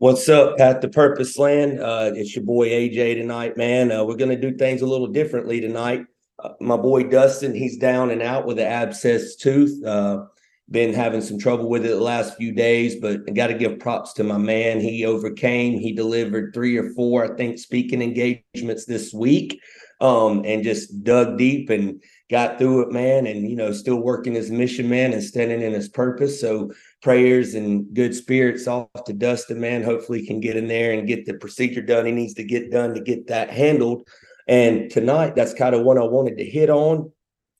What's up, Path to Purpose Land? Uh, it's your boy AJ tonight, man. Uh, we're going to do things a little differently tonight. Uh, my boy Dustin, he's down and out with an abscess tooth. Uh, been having some trouble with it the last few days, but I got to give props to my man. He overcame. He delivered three or four, I think, speaking engagements this week, um, and just dug deep and got through it, man. And you know, still working his mission, man, and standing in his purpose. So prayers and good spirits off to Dustin, man. Hopefully, can get in there and get the procedure done. He needs to get done to get that handled. And tonight, that's kind of what I wanted to hit on.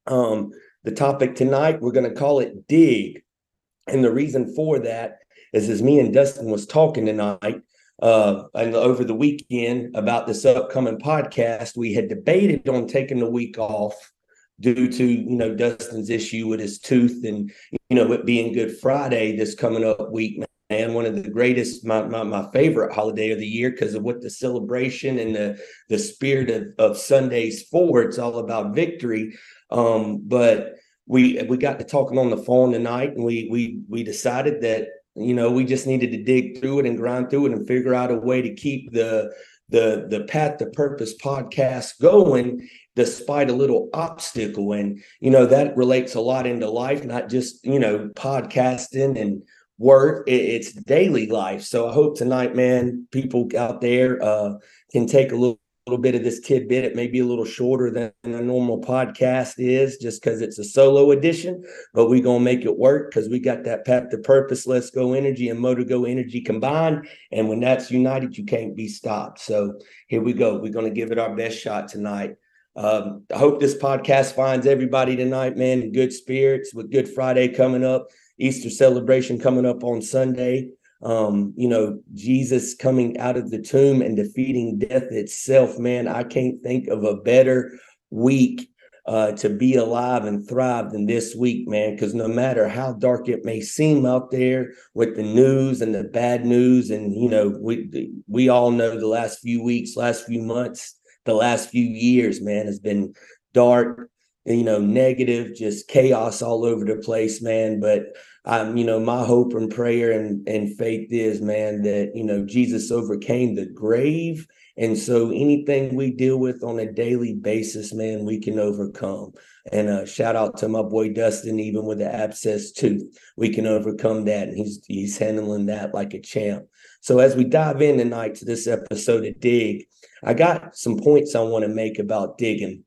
Um, the topic tonight, we're going to call it dig. And the reason for that is as me and Dustin was talking tonight, uh, and over the weekend about this upcoming podcast, we had debated on taking the week off due to you know Dustin's issue with his tooth and you know it being Good Friday this coming up week, man, one of the greatest, my my, my favorite holiday of the year because of what the celebration and the the spirit of, of Sundays for. It's all about victory. Um, but we we got to talking on the phone tonight, and we we we decided that you know we just needed to dig through it and grind through it and figure out a way to keep the the the path to purpose podcast going despite a little obstacle. And you know that relates a lot into life not just you know podcasting and work it's daily life. So i hope tonight man people out there uh can take a little little bit of this tidbit. It may be a little shorter than a normal podcast is just because it's a solo edition, but we're going to make it work because we got that path to purpose, let's go energy and motor go energy combined. And when that's united, you can't be stopped. So here we go. We're going to give it our best shot tonight. Um, I hope this podcast finds everybody tonight, man, in good spirits with Good Friday coming up, Easter celebration coming up on Sunday um, you know, Jesus coming out of the tomb and defeating death itself, man, I can't think of a better week uh, to be alive and thrive than this week, man. Because no matter how dark it may seem out there with the news and the bad news, and you know, we we all know the last few weeks, last few months, the last few years, man, has been dark, you know, negative, just chaos all over the place, man. But um, you know, my hope and prayer and, and faith is, man, that, you know, Jesus overcame the grave. And so anything we deal with on a daily basis, man, we can overcome. And uh, shout out to my boy Dustin, even with the abscess tooth, we can overcome that. And he's he's handling that like a champ. So as we dive in tonight to this episode of Dig, I got some points I want to make about digging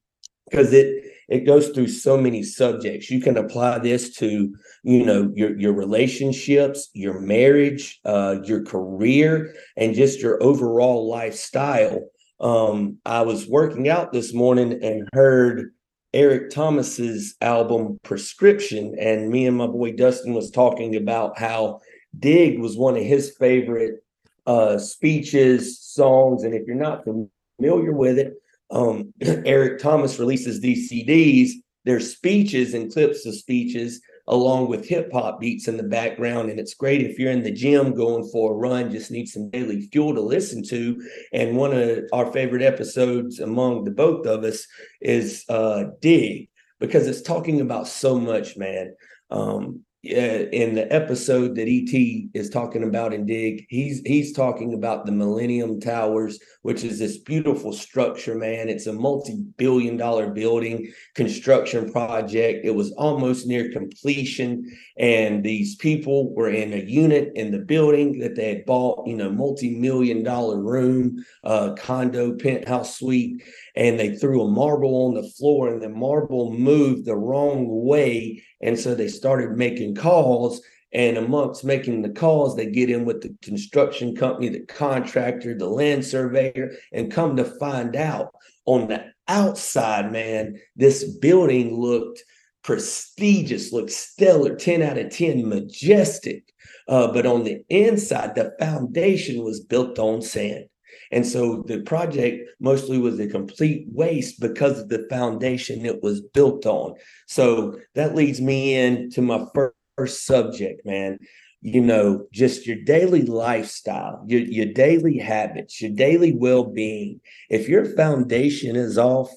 because it it goes through so many subjects. You can apply this to, you know, your your relationships, your marriage, uh, your career, and just your overall lifestyle. Um, I was working out this morning and heard Eric Thomas's album Prescription, and me and my boy Dustin was talking about how Dig was one of his favorite uh, speeches, songs, and if you're not familiar with it, um, Eric Thomas releases these CDs, there's speeches and clips of speeches along with hip hop beats in the background. And it's great if you're in the gym going for a run, just need some daily fuel to listen to. And one of our favorite episodes among the both of us is uh, Dig, because it's talking about so much, man. Um, uh, in the episode that ET is talking about in Dig, he's he's talking about the Millennium Towers, which is this beautiful structure, man. It's a multi-billion dollar building construction project. It was almost near completion, and these people were in a unit in the building that they had bought, you know, multi-million dollar room, uh, condo, penthouse suite, and they threw a marble on the floor, and the marble moved the wrong way and so they started making calls. And amongst making the calls, they get in with the construction company, the contractor, the land surveyor, and come to find out on the outside, man, this building looked prestigious, looked stellar, 10 out of 10, majestic. Uh, but on the inside, the foundation was built on sand. And so the project mostly was a complete waste because of the foundation it was built on. So that leads me into my first subject, man. You know, just your daily lifestyle, your, your daily habits, your daily well being. If your foundation is off,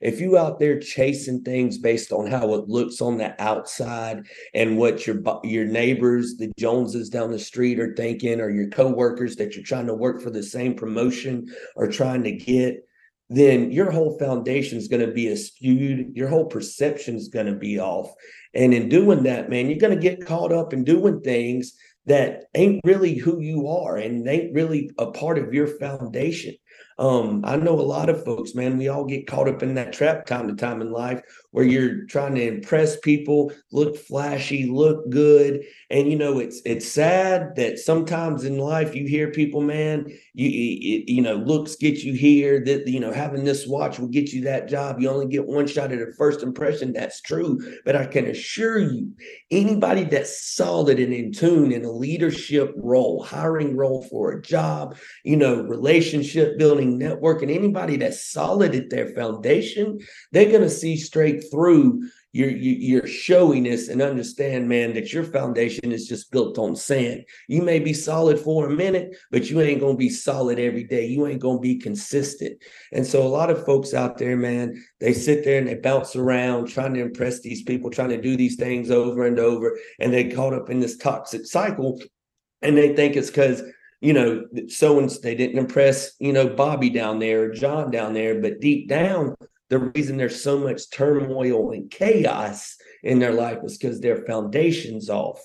if you out there chasing things based on how it looks on the outside and what your your neighbors the joneses down the street are thinking or your coworkers that you're trying to work for the same promotion are trying to get then your whole foundation is going to be skewed your whole perception is going to be off. And in doing that man you're going to get caught up in doing things that ain't really who you are and ain't really a part of your foundation um, I know a lot of folks, man, we all get caught up in that trap time to time in life where you're trying to impress people, look flashy, look good. And you know, it's it's sad that sometimes in life you hear people, man, you you know, looks get you here, that you know, having this watch will get you that job. You only get one shot at a first impression. That's true. But I can assure you, anybody that's solid and in tune in a leadership role, hiring role for a job, you know, relationship building, networking, anybody that's solid at their foundation, they're gonna see straight through your, your showiness and understand, man, that your foundation is just built on sand. You may be solid for a minute, but you ain't gonna be solid every day. You ain't gonna be consistent. And so a lot of folks out there, man, they sit there and they bounce around trying to impress these people, trying to do these things over and over, and they caught up in this toxic cycle, and they think it's because you know, so and they didn't impress, you know, Bobby down there or John down there, but deep down, the reason there's so much turmoil and chaos in their life is because their foundation's off.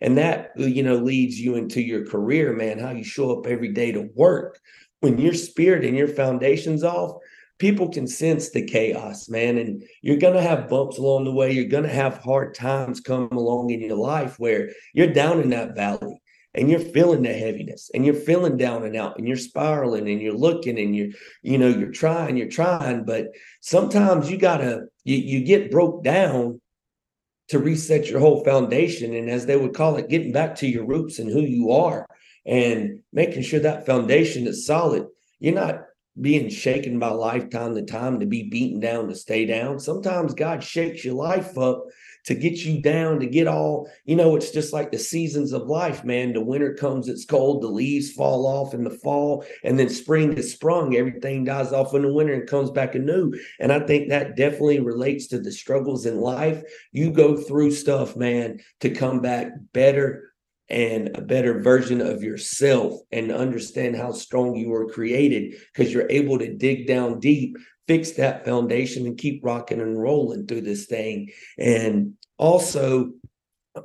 And that, you know, leads you into your career, man, how you show up every day to work. When your spirit and your foundation's off, people can sense the chaos, man. And you're going to have bumps along the way. You're going to have hard times come along in your life where you're down in that valley and you're feeling the heaviness and you're feeling down and out and you're spiraling and you're looking and you're you know you're trying you're trying but sometimes you gotta you, you get broke down to reset your whole foundation and as they would call it getting back to your roots and who you are and making sure that foundation is solid. You're not being shaken by lifetime to time to be beaten down to stay down sometimes god shakes your life up to get you down, to get all, you know, it's just like the seasons of life, man. The winter comes, it's cold, the leaves fall off in the fall, and then spring is sprung. Everything dies off in the winter and comes back anew. And I think that definitely relates to the struggles in life. You go through stuff, man, to come back better and a better version of yourself and understand how strong you were created because you're able to dig down deep fix that foundation and keep rocking and rolling through this thing. And also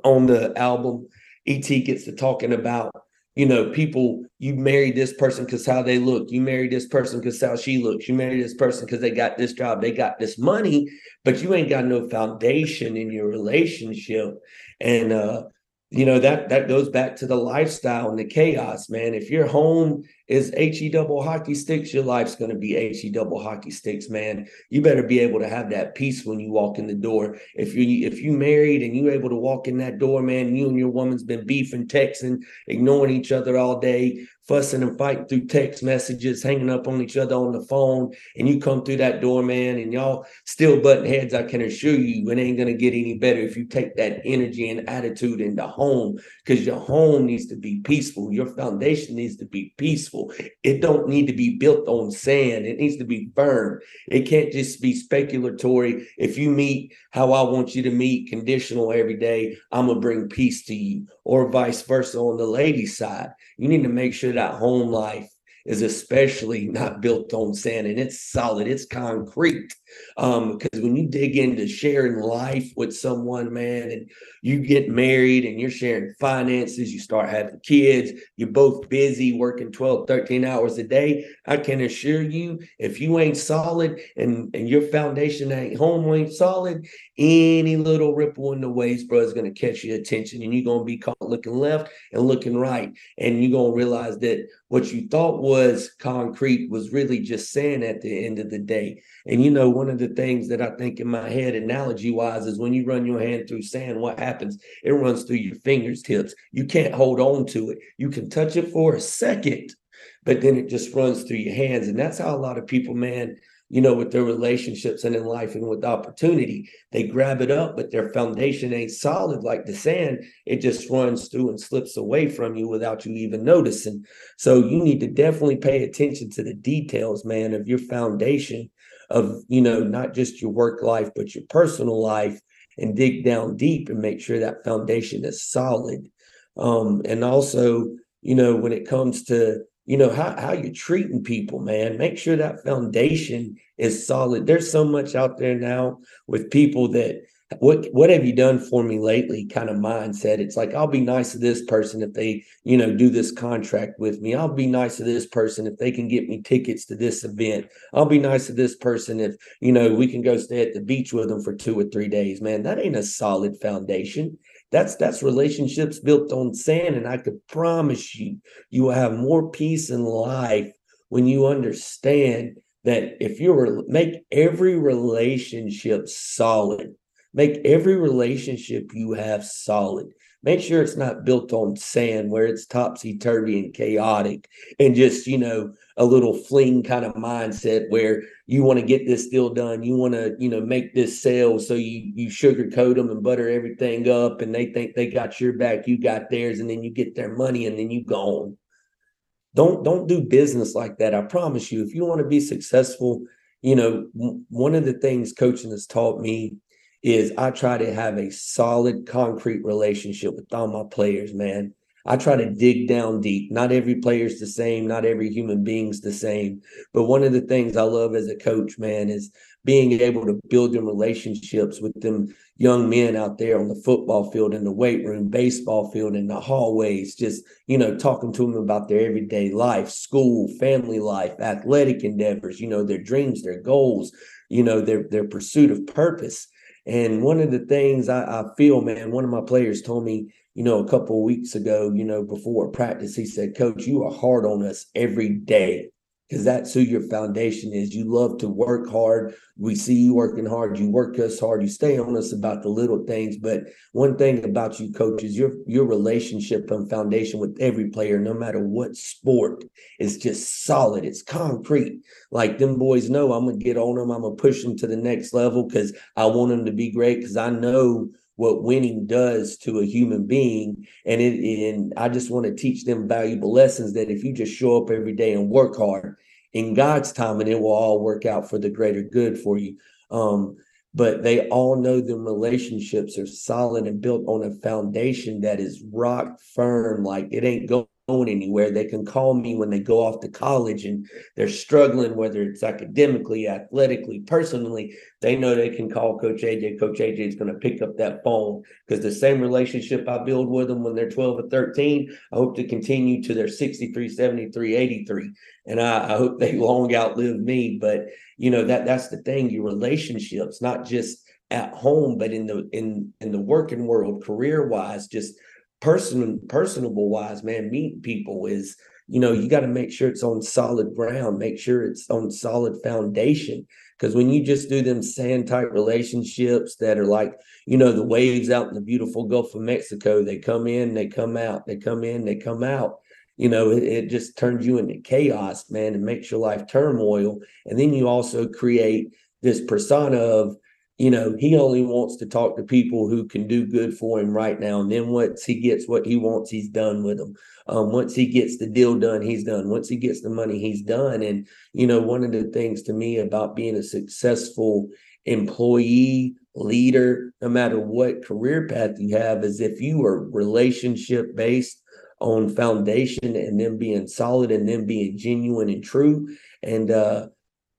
on the album, ET gets to talking about, you know, people, you marry this person because how they look. You marry this person because how she looks. You marry this person because they got this job, they got this money, but you ain't got no foundation in your relationship. And uh, you know that that goes back to the lifestyle and the chaos man. If your home is he double hockey sticks. Your life's going to be he double hockey sticks man. You better be able to have that peace when you walk in the door. If you if you married and you're able to walk in that door man you and your woman's been beefing texting ignoring each other all day fussing and fighting through text messages, hanging up on each other on the phone, and you come through that door, man, and y'all still button heads, I can assure you it ain't gonna get any better if you take that energy and attitude into home, because your home needs to be peaceful. Your foundation needs to be peaceful It don't need to be built on sand. It needs to be firm. It can't just be speculatory. If you meet how I want you to meet, conditional every day, I'm gonna bring peace to you, or vice versa on the lady side. You need to make sure that home life is especially not built on sand and it's solid, it's concrete. Um, because when you dig into sharing life with someone, man, and you get married and you're sharing finances, you start having kids, you're both busy working 12, 13 hours a day. I can assure you, if you ain't solid and, and your foundation ain't home ain't solid, any little ripple in the waves, bro, is going to catch your attention and you're going to be caught looking left and looking right. And you're going to realize that what you thought was concrete was really just sand at the end of the day. And you know, one of the things that I think in my head, analogy wise, is when you run your hand through sand, what happens? It runs through your fingertips. You can't hold on to it. You can touch it for a second, but then it just runs through your hands. And that's how a lot of people, man, you know, with their relationships and in life and with opportunity. They grab it up, but their foundation ain't solid like the sand. It just runs through and slips away from you without you even noticing. So you need to definitely pay attention to the details, man, of your foundation of, you know, not just your work life, but your personal life and dig down deep and make sure that foundation is solid. Um, and also, you know, when it comes to you know how, how you're treating people man make sure that foundation is solid there's so much out there now with people that what what have you done for me lately kind of mindset? It's like i'll be nice to this person if they you know do this contract with me. I'll be nice to this person if they can get me tickets to this event. I'll be nice to this person if you know we can go stay at the beach with them for two or three days. Man that ain't a solid foundation. That's that's relationships built on sand, and I could promise you, you will have more peace in life when you understand that if you were make every relationship solid, make every relationship you have solid. Make sure it's not built on sand where it's topsy turvy and chaotic and just, you know, a little fling kind of mindset where you want to get this deal done. You want to, you know, make this sale. So you you sugarcoat them and butter everything up, and they think they got your back, you got theirs, and then you get their money, and then you gone. Don't don't do business like that. I promise you. If you want to be successful, you know, one of the things coaching has taught me is I try to have a solid, concrete relationship with all my players, man. I try to dig down deep. Not every player's the same. Not every human being's the same. But one of the things I love as a coach, man, is being able to build them relationships with them young men out there on the football field, in the weight room, baseball field, in the hallways, just, you know, talking to them about their everyday life, school, family life, athletic endeavors, you know, their dreams, their goals, you know, their their pursuit of purpose. And one of the things I, I feel, man, one of my players told me you know, a couple weeks ago, you know, before practice, he said, Coach, you are hard on us every day because that's who your foundation is. You love to work hard. We see you working hard. You work us hard. You stay on us about the little things. But one thing about you, coach, is your your relationship and foundation with every player, no matter what sport, is just solid. It's concrete. Like them boys know, I'm gonna get on them. I'm gonna push them to the next level because I want them to be great. Because I know what winning does to a human being. And it and I just want to teach them valuable lessons that if you just show up every day and work hard in God's time and it will all work out for the greater good for you. Um but they all know the relationships are solid and built on a foundation that is rock firm like it ain't going going anywhere. They can call me when they go off to college and they're struggling, whether it's academically, athletically, personally. They know they can call Coach AJ. Coach AJ is going to pick up that phone because the same relationship I build with them when they're 12 or 13, I hope to continue to their 63, 73, 83. And I, I hope they long outlive me. But you know, that that's the thing, your relationships, not just at home, but in the in in the working world, career wise, just person personable wise, man, meeting people is you know you got to make sure it's on solid ground, make sure it's on solid foundation. Because when you just do them sand type relationships that are like you know the waves out in the beautiful Gulf of Mexico, they come in, they come out, they come in, they come out. You know, it, it just turns you into chaos, man, and makes your life turmoil. And then you also create this persona of you know, he only wants to talk to people who can do good for him right now. And then once he gets what he wants, he's done with them. Um, once he gets the deal done, he's done. Once he gets the money, he's done. And, you know, one of the things to me about being a successful employee, leader, no matter what career path you have, is if you are relationship based on foundation and then being solid and then being genuine and true. And, uh,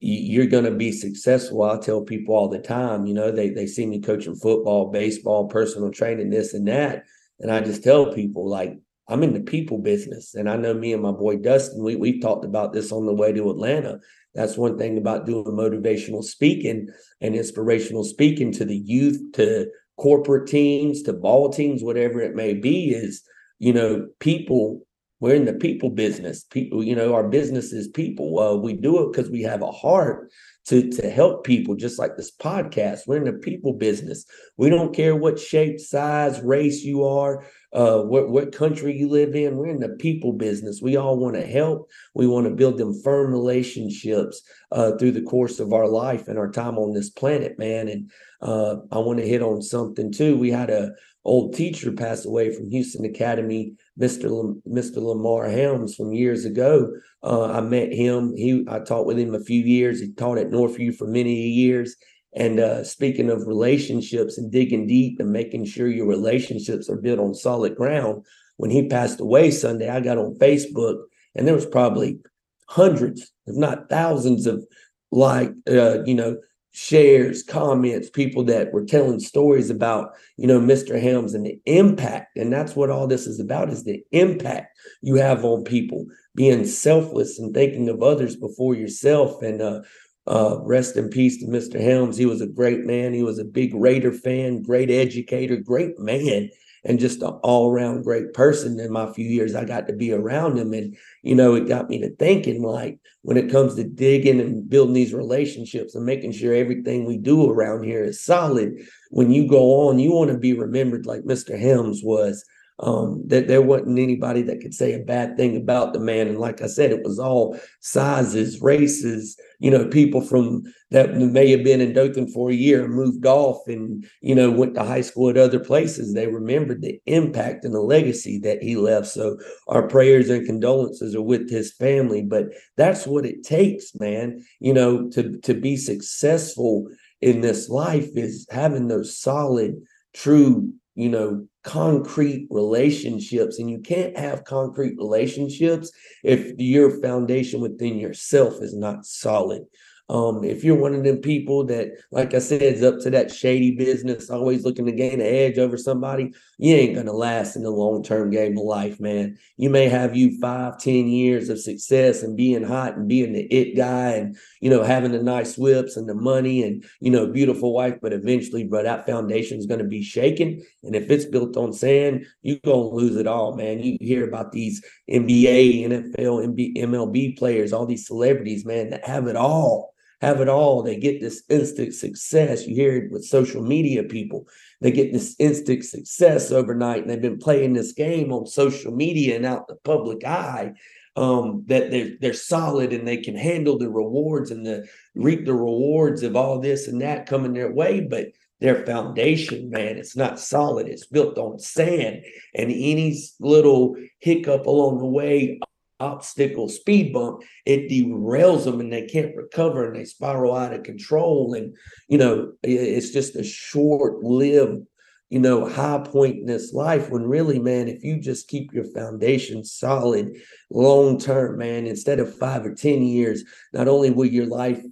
you're going to be successful. I tell people all the time, you know, they they see me coaching football, baseball, personal training, this and that, and I just tell people like I'm in the people business, and I know me and my boy Dustin, we we've talked about this on the way to Atlanta. That's one thing about doing motivational speaking and inspirational speaking to the youth, to corporate teams, to ball teams, whatever it may be, is you know people we're in the people business. People, you know, our business is people. Uh, we do it because we have a heart to to help people, just like this podcast. We're in the people business. We don't care what shape, size, race you are, uh, what what country you live in. We're in the people business. We all want to help. We want to build them firm relationships uh, through the course of our life and our time on this planet, man. And uh, I want to hit on something too. We had a old teacher pass away from Houston Academy, Mr. L- Mr. Lamar Helms from years ago. Uh, I met him. He I taught with him a few years. He taught at Northview for many years. And uh, speaking of relationships and digging deep and making sure your relationships are built on solid ground, when he passed away Sunday, I got on Facebook and there was probably hundreds, if not thousands, of like uh, you know shares, comments, people that were telling stories about, you know, Mr. Helms and the impact. And that's what all this is about is the impact you have on people, being selfless and thinking of others before yourself. And uh, uh, rest in peace to Mr. Helms. He was a great man. He was a big Raider fan, great educator, great man and just an all around great person. In my few years, I got to be around him. And, you know, it got me to thinking like when it comes to digging and building these relationships and making sure everything we do around here is solid. When you go on, you want to be remembered like Mr. Helms was um, that there wasn't anybody that could say a bad thing about the man. And like I said, it was all sizes, races, you know, people from that may have been in Dothan for a year moved off and, you know, went to high school at other places. They remembered the impact and the legacy that he left. So our prayers and condolences are with his family. But that's what it takes, man, you know, to, to be successful in this life is having those solid, true you know, concrete relationships. And you can't have concrete relationships if your foundation within yourself is not solid. Um, if you're one of them people that, like I said, is up to that shady business, always looking to gain an edge over somebody, you ain't gonna last in the long-term game of life, man. You may have you five, ten years of success and being hot and being the it guy and you know having the nice whips and the money and you know beautiful wife, but eventually, bro, that foundation is gonna be shaken. And if it's built on sand, you're gonna lose it all, man. You hear about these NBA, NFL, MLB players, all these celebrities, man, that have it all have it all. They get this instant success. You hear it with social media people. They get this instant success overnight, and they've been playing this game on social media and out the public eye. Um, that they're they're solid and they can handle the rewards and the reap the rewards of all this and that coming their way, but their foundation, man, it's not solid. It's built on sand, and any little hiccup along the way obstacle, speed bump, it derails them and they can't recover and they spiral out of control. And, you know, it's just a short lived, you know, high point in this life when really, man, if you just keep your foundation solid long term, man, instead of five or 10 years, not only will your life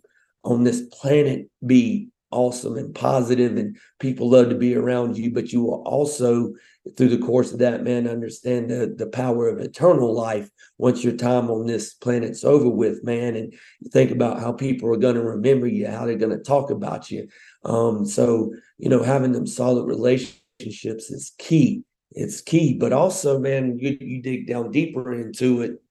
on this planet be awesome and positive and people love to be around you but you will also through the course of that man understand the, the power of eternal life once your time on this planet's over with man and think about how people are going to remember you how they're going to talk about you. Um, so you know having them solid relationships is key. It's key but also man you, you dig down deeper into it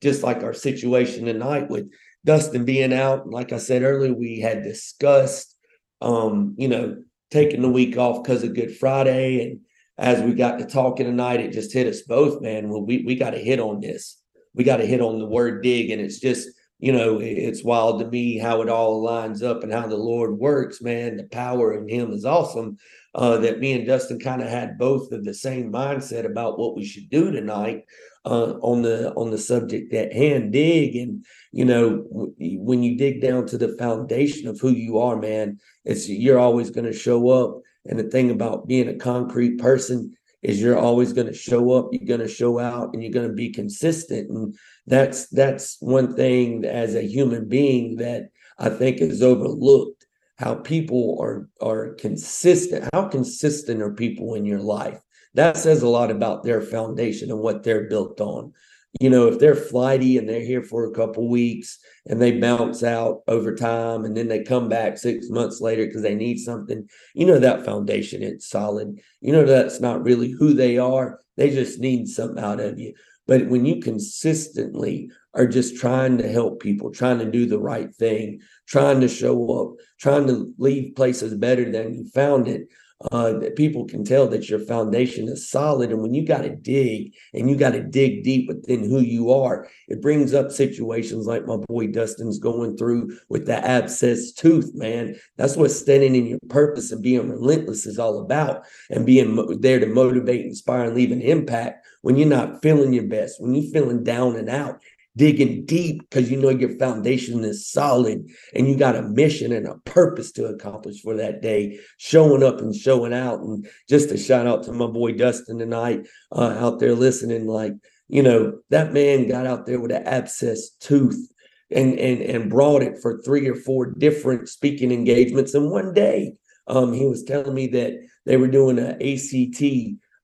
just like our situation tonight with Dustin being out, like I said earlier, we had discussed, um, you know, taking the week off because of Good Friday. And as we got to talking tonight, it just hit us both, man. Well, we, we got to hit on this. We got to hit on the word dig. And it's just you know, it's wild to me how it all lines up and how the Lord works, man. The power in Him is awesome. Uh, that me and Dustin kind of had both of the same mindset about what we should do tonight uh, on the on the subject at hand. Dig and you know w- when you dig down to the foundation of who you are, man, it's you're always going to show up. And the thing about being a concrete person is you're always going to show up you're going to show out and you're going to be consistent and that's that's one thing as a human being that i think is overlooked how people are are consistent how consistent are people in your life that says a lot about their foundation and what they're built on you know, if they're flighty and they're here for a couple weeks and they bounce out over time and then they come back six months later because they need something, you know, that foundation it's solid. You know, that's not really who they are. They just need something out of you. But when you consistently are just trying to help people, trying to do the right thing, trying to show up, trying to leave places better than you found it, uh, that people can tell that your foundation is solid. And when you got to dig and you got to dig deep within who you are, it brings up situations like my boy Dustin's going through with the abscess tooth, man. That's what standing in your purpose and being relentless is all about and being mo- there to motivate, inspire, and leave an impact when you're not feeling your best, when you're feeling down and out digging deep because you know your foundation is solid and you got a mission and a purpose to accomplish for that day, showing up and showing out. And just a shout out to my boy Dustin tonight uh, out there listening, like, you know, that man got out there with an abscess tooth and and and brought it for three or four different speaking engagements in one day. Um, he was telling me that they were doing an ACT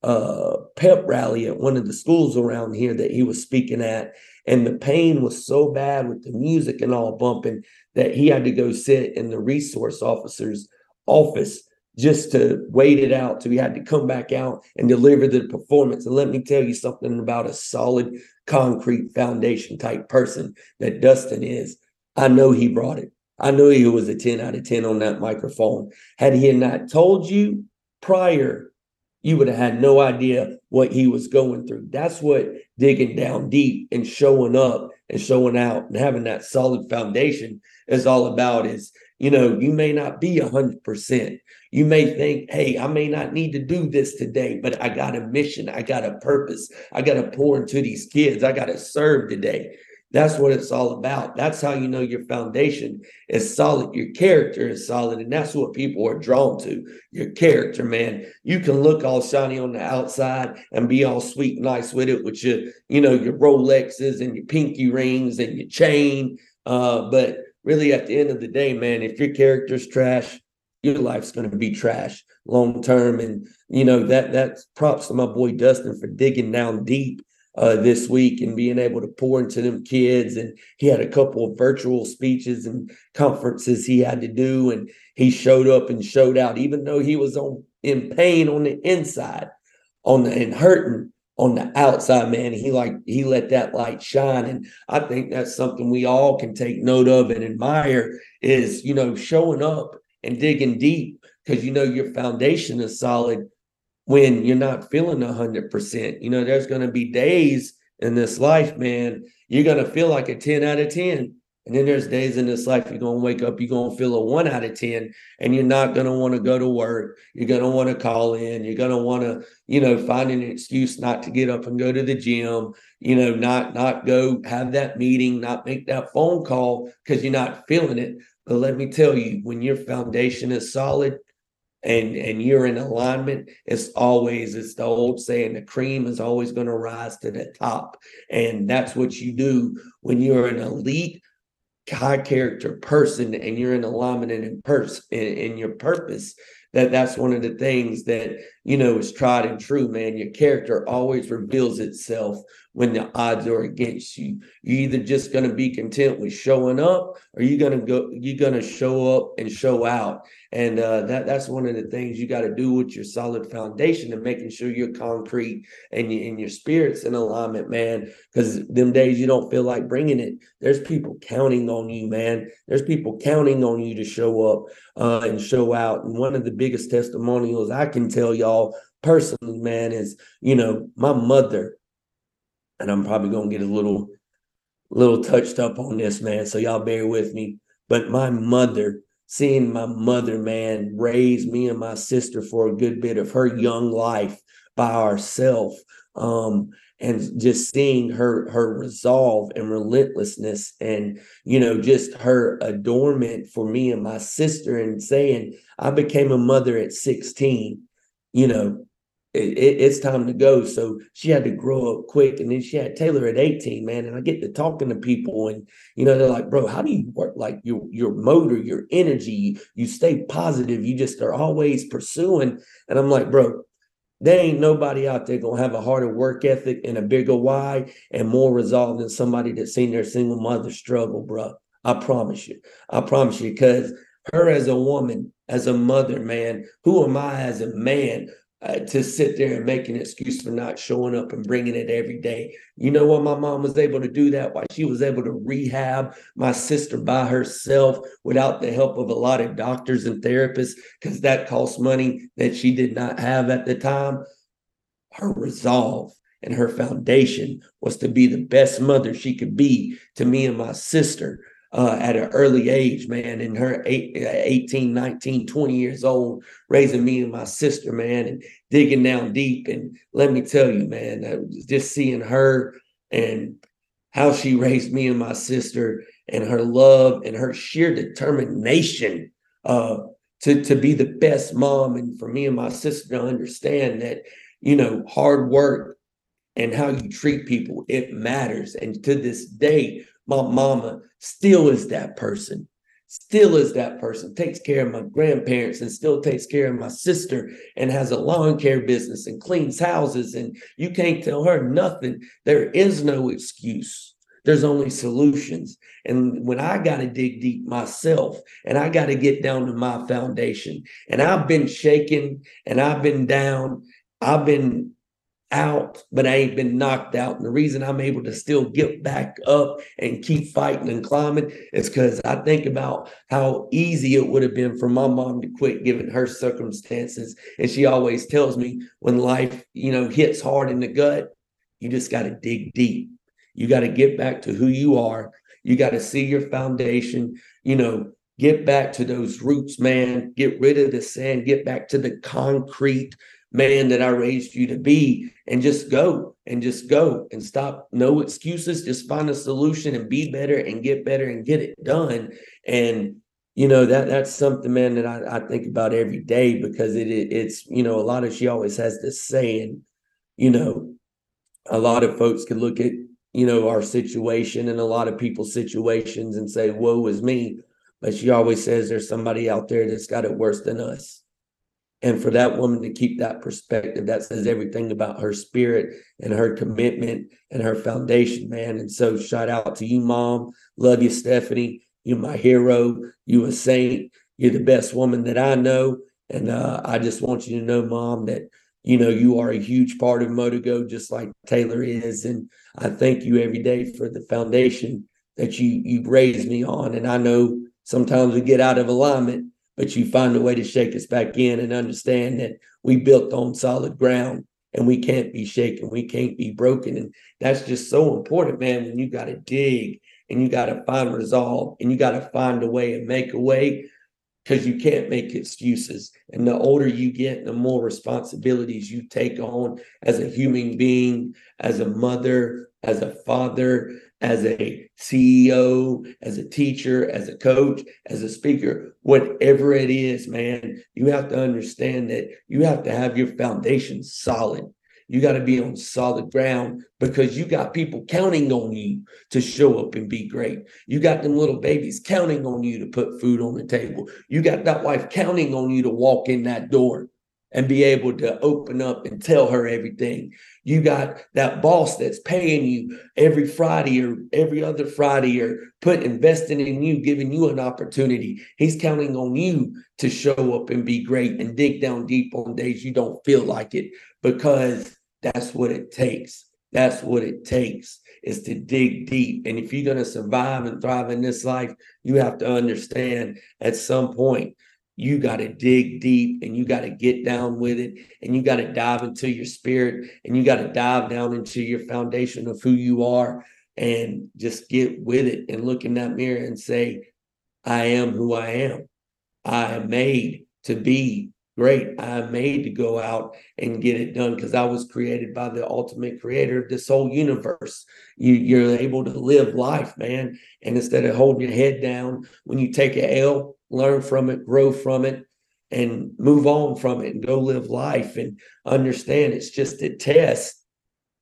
uh, pep rally at one of the schools around here that he was speaking at and the pain was so bad with the music and all bumping that he had to go sit in the resource officer's office just to wait it out till he had to come back out and deliver the performance. And let me tell you something about a solid concrete foundation type person that Dustin is. I know he brought it. I know he was a 10 out of 10 on that microphone. Had he not told you prior you would have had no idea what he was going through. That's what digging down deep and showing up and showing out and having that solid foundation is all about is, you know, you may not be a hundred percent. You may think, hey, I may not need to do this today, but I got a mission. I got a purpose. I got to pour into these kids. I got to serve today. That's what it's all about. That's how you know your foundation is solid. Your character is solid. And that's what people are drawn to your character, man. You can look all shiny on the outside and be all sweet nice with it with your, you know, your Rolexes and your pinky rings and your chain. Uh, but really, at the end of the day, man, if your character's trash, your life's going to be trash long term. And, you know, that that's props to my boy Dustin for digging down deep uh, this week and being able to pour into them kids. And he had a couple of virtual speeches and conferences he had to do, and he showed up and showed out, even though he was on in pain on the inside, on the and hurting on the outside. Man, he like he let that light shine, and I think that's something we all can take note of and admire. Is you know showing up and digging deep because you know your foundation is solid when you're not feeling a hundred percent. You know, there's going to be days in this life, man, you're going to feel like a 10 out of 10. And then there's days in this life you're going to wake up, you're going to feel a one out of 10, and you're not going to want to go to work. You're going to want to call in. You're going to want to, you know, find an excuse not to get up and go to the gym, you know, not, not go have that meeting, not make that phone call because you're not feeling it. But let me tell you, when your foundation is solid, and and you're in alignment it's always it's the old saying the cream is always going to rise to the top. And that's what you do when you're an elite high character person and you're in alignment and in person in, in your purpose that that's one of the things that you know is tried and true man. Your character always reveals itself when the odds are against you. You're either just going to be content with showing up or you're going to go you're going to show up and show out. And uh, that that's one of the things you got to do with your solid foundation and making sure you're concrete and, you, and your spirits in alignment man. Because them days you don't feel like bringing it there's people counting on you man. There's people counting on you to show up uh, and show out. And one of the biggest testimonials i can tell y'all personally man is you know my mother and I'm probably gonna get a little little touched up on this, man. So y'all bear with me. But my mother, seeing my mother, man, raise me and my sister for a good bit of her young life by ourselves. Um, and just seeing her her resolve and relentlessness and you know just her adornment for me and my sister and saying i became a mother at 16 you know it, it, it's time to go so she had to grow up quick and then she had taylor at 18 man and i get to talking to people and you know they're like bro how do you work like your your motor your energy you, stay positive you just are always pursuing and i'm like bro there ain't nobody out there gonna have a harder work ethic and a bigger why and more resolve than somebody that's seen their single mother struggle, bro. I promise you. I promise you, because her as a woman, as a mother, man, who am I as a man uh, to sit there and make an excuse for not showing up and bringing it every day. You know what? My mom was able to do that. Why she was able to rehab my sister by herself without the help of a lot of doctors and therapists, because that cost money that she did not have at the time. Her resolve and her foundation was to be the best mother she could be to me and my sister uh, at an early age, man, in her eight, 18, 19, 20 years old, raising me and my sister, man, and digging down deep. And let me tell you, man, just seeing her and how she raised me and my sister and her love and her sheer determination uh, to, to be the best mom and for me and my sister to understand that, you know, hard work and how you treat people, it matters. And to this day, my mama still is that person still is that person takes care of my grandparents and still takes care of my sister and has a lawn care business and cleans houses and you can't tell her nothing. There is no excuse. There's only solutions. And when i got to dig deep myself and i got to get down to my foundation and i've been shaken and i've been down i've been out, but I ain't been knocked out. And the reason I'm able to still get back up and keep fighting and climbing is because I think about how easy it would have been for my mom to quit given her circumstances. And she always tells me when life, you know, hits hard in the gut, you just got to dig deep. You got to get back to who you are. You got to see your foundation, you know, get back to those roots, man. Get rid of the sand, get back to the concrete man that I raised you to be and just go and just go and stop. No excuses. Just find a solution and be better and get better and get it done. And you know that that's something, man, that I, I think about every day because it, it it's you know a lot of she always has this saying, you know, a lot of folks could look at you know our situation and a lot of people's situations and say, "Woe is me," but she always says there's somebody out there that's got it worse than us and for that woman to keep that perspective, that says everything about her spirit and her commitment and her foundation, man. And so, shout out to you, mom. Love you, Stephanie. You're my hero. You a saint. You're the best woman that I know. And uh, I just want you to know, mom, that you know you are a huge part of Motigo, just like Taylor is. And I thank you every day for the foundation that you you raised me on. And I know sometimes we get out of alignment but you find a way to shake us back in and understand that we built on solid ground and we can't be shaken, we can't be broken. And that's just so important, man, when you got to dig and you got to find resolve and you got to find a way and make a way because you can't make excuses. And the older you get, the more responsibilities you take on as a human being, as a mother, as a father, as a CEO, as a teacher, as a coach, as a speaker, whatever it is, man, you have to understand that you have to have your foundation solid. You got to be on solid ground because you got people counting on you to show up and be great. You got them little babies counting on you to put food on the table. You got that wife counting on you to walk in that door and be able to open up and tell her everything. You got that boss that's paying you every Friday or every other Friday or put investing in you, giving you an opportunity. He's counting on you to show up and be great and dig down deep on days you don't feel like it because that's what it takes. That's what it takes is to dig deep. And if you're going to survive and thrive in this life, you have to understand at some point you got to dig deep and you got to get down with it and you got to dive into your spirit and you got to dive down into your foundation of who you are and just get with it and look in that mirror and say, I am who I am. I am made to be great. I am made to go out and get it done because I was created by the ultimate creator of this whole universe. You, you're able to live life, man. And instead of holding your head down, when you take a L, learn from it, grow from it, and move on from it and go live life and understand it's just a test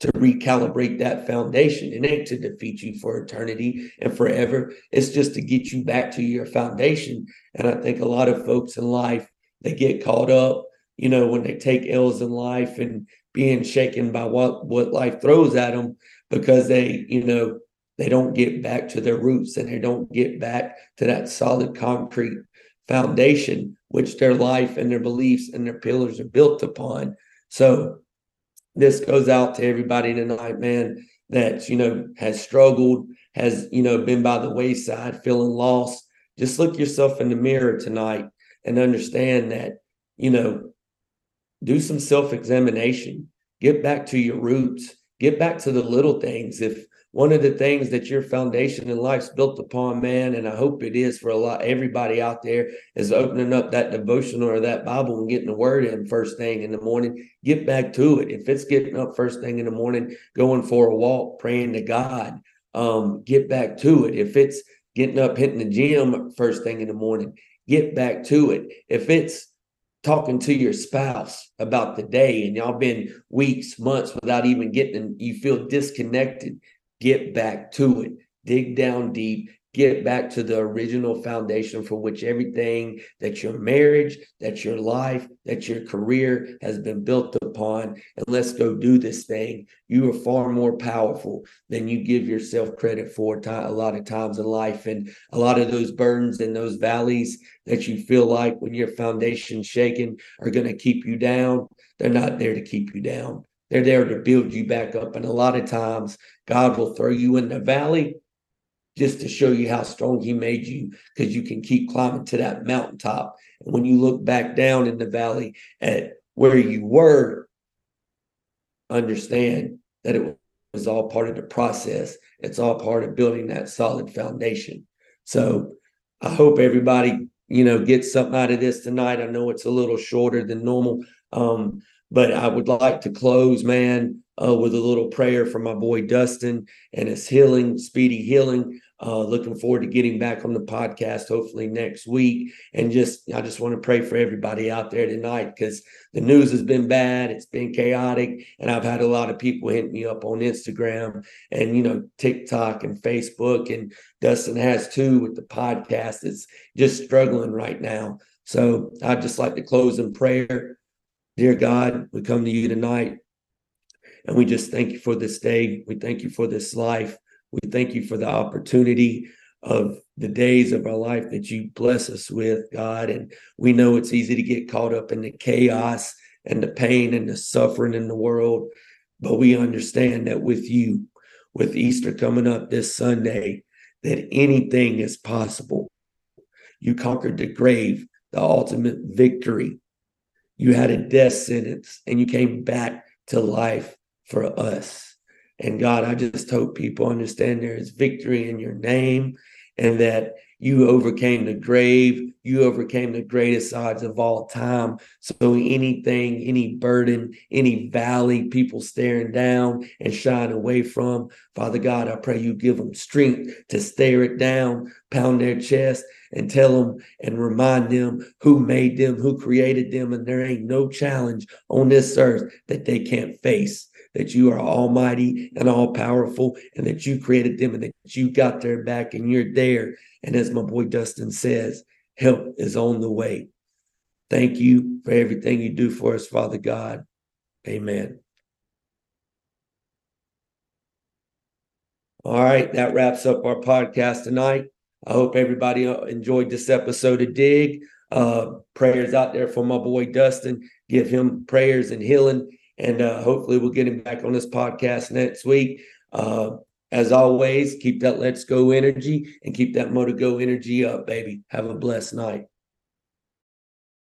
to recalibrate that foundation. It ain't to defeat you for eternity and forever. It's just to get you back to your foundation. And I think a lot of folks in life, they get caught up, you know, when they take L's in life and being shaken by what, what life throws at them because they, you know, they don't get back to their roots and they don't get back to that solid concrete foundation, which their life and their beliefs and their pillars are built upon. So this goes out to everybody tonight, man, that, you know, has struggled, has, you know, been by the wayside, feeling lost. Just look yourself in the mirror tonight and understand that, you know, do some self examination, get back to your roots, get back to the little things. If one of the things that your foundation in life's built upon, man, and I hope it is for a lot everybody out there, is opening up that devotional or that Bible and getting the word in first thing in the morning. Get back to it. If it's getting up first thing in the morning, going for a walk, praying to God, um, get back to it. If it's getting up, hitting the gym first thing in the morning, get back to it. If it's talking to your spouse about the day and y'all been weeks, months without even getting, you feel disconnected, get back to it, dig down deep, get back to the original foundation for which everything that your marriage, that your life, that your career has been built upon. And let's go do this thing. You are far more powerful than you give yourself credit for a lot of times in life. And a lot of those burdens and those valleys that you feel like when your foundation's shaken are going to keep you down. They're not there to keep you down. They're there to build you back up. And a lot of times, God will throw you in the valley just to show you how strong He made you because you can keep climbing to that mountaintop. And when you look back down in the valley at where you were, understand that it was all part of the process. It's all part of building that solid foundation. So I hope everybody, you know, gets something out of this tonight. I know it's a little shorter than normal. Um, but I would like to close, man, uh, with a little prayer for my boy Dustin and his healing, speedy healing. Uh, looking forward to getting back on the podcast hopefully next week. And just, I just want to pray for everybody out there tonight because the news has been bad. It's been chaotic. And I've had a lot of people hit me up on Instagram and, you know, TikTok and Facebook. And Dustin has too with the podcast. It's just struggling right now. So I'd just like to close in prayer. Dear God, we come to you tonight and we just thank you for this day. We thank you for this life. We thank you for the opportunity of the days of our life that you bless us with, God. And we know it's easy to get caught up in the chaos and the pain and the suffering in the world. But we understand that with you, with Easter coming up this Sunday, that anything is possible. You conquered the grave, the ultimate victory you had a death sentence and you came back to life for us. And God, I just hope people understand there is victory in your name and that you overcame the grave. You overcame the greatest odds of all time. So anything, any burden, any valley, people staring down and shying away from, Father God, I pray you give them strength to stare it down, pound their chest, and tell them and remind them who made them, who created them. And there ain't no challenge on this earth that they can't face that you are almighty and all powerful and that you created them and that you got their back and you're there. And as my boy Dustin says, help is on the way. Thank you for everything you do for us, Father God. Amen. All right, that wraps up our podcast tonight. I hope everybody uh, enjoyed this episode of Dig. Uh, prayers out there for my boy Dustin. Give him prayers and healing and uh, hopefully, we'll get him back on this podcast next week. Uh, as always, keep that let's go energy and keep that motor go energy up, baby. Have a blessed night.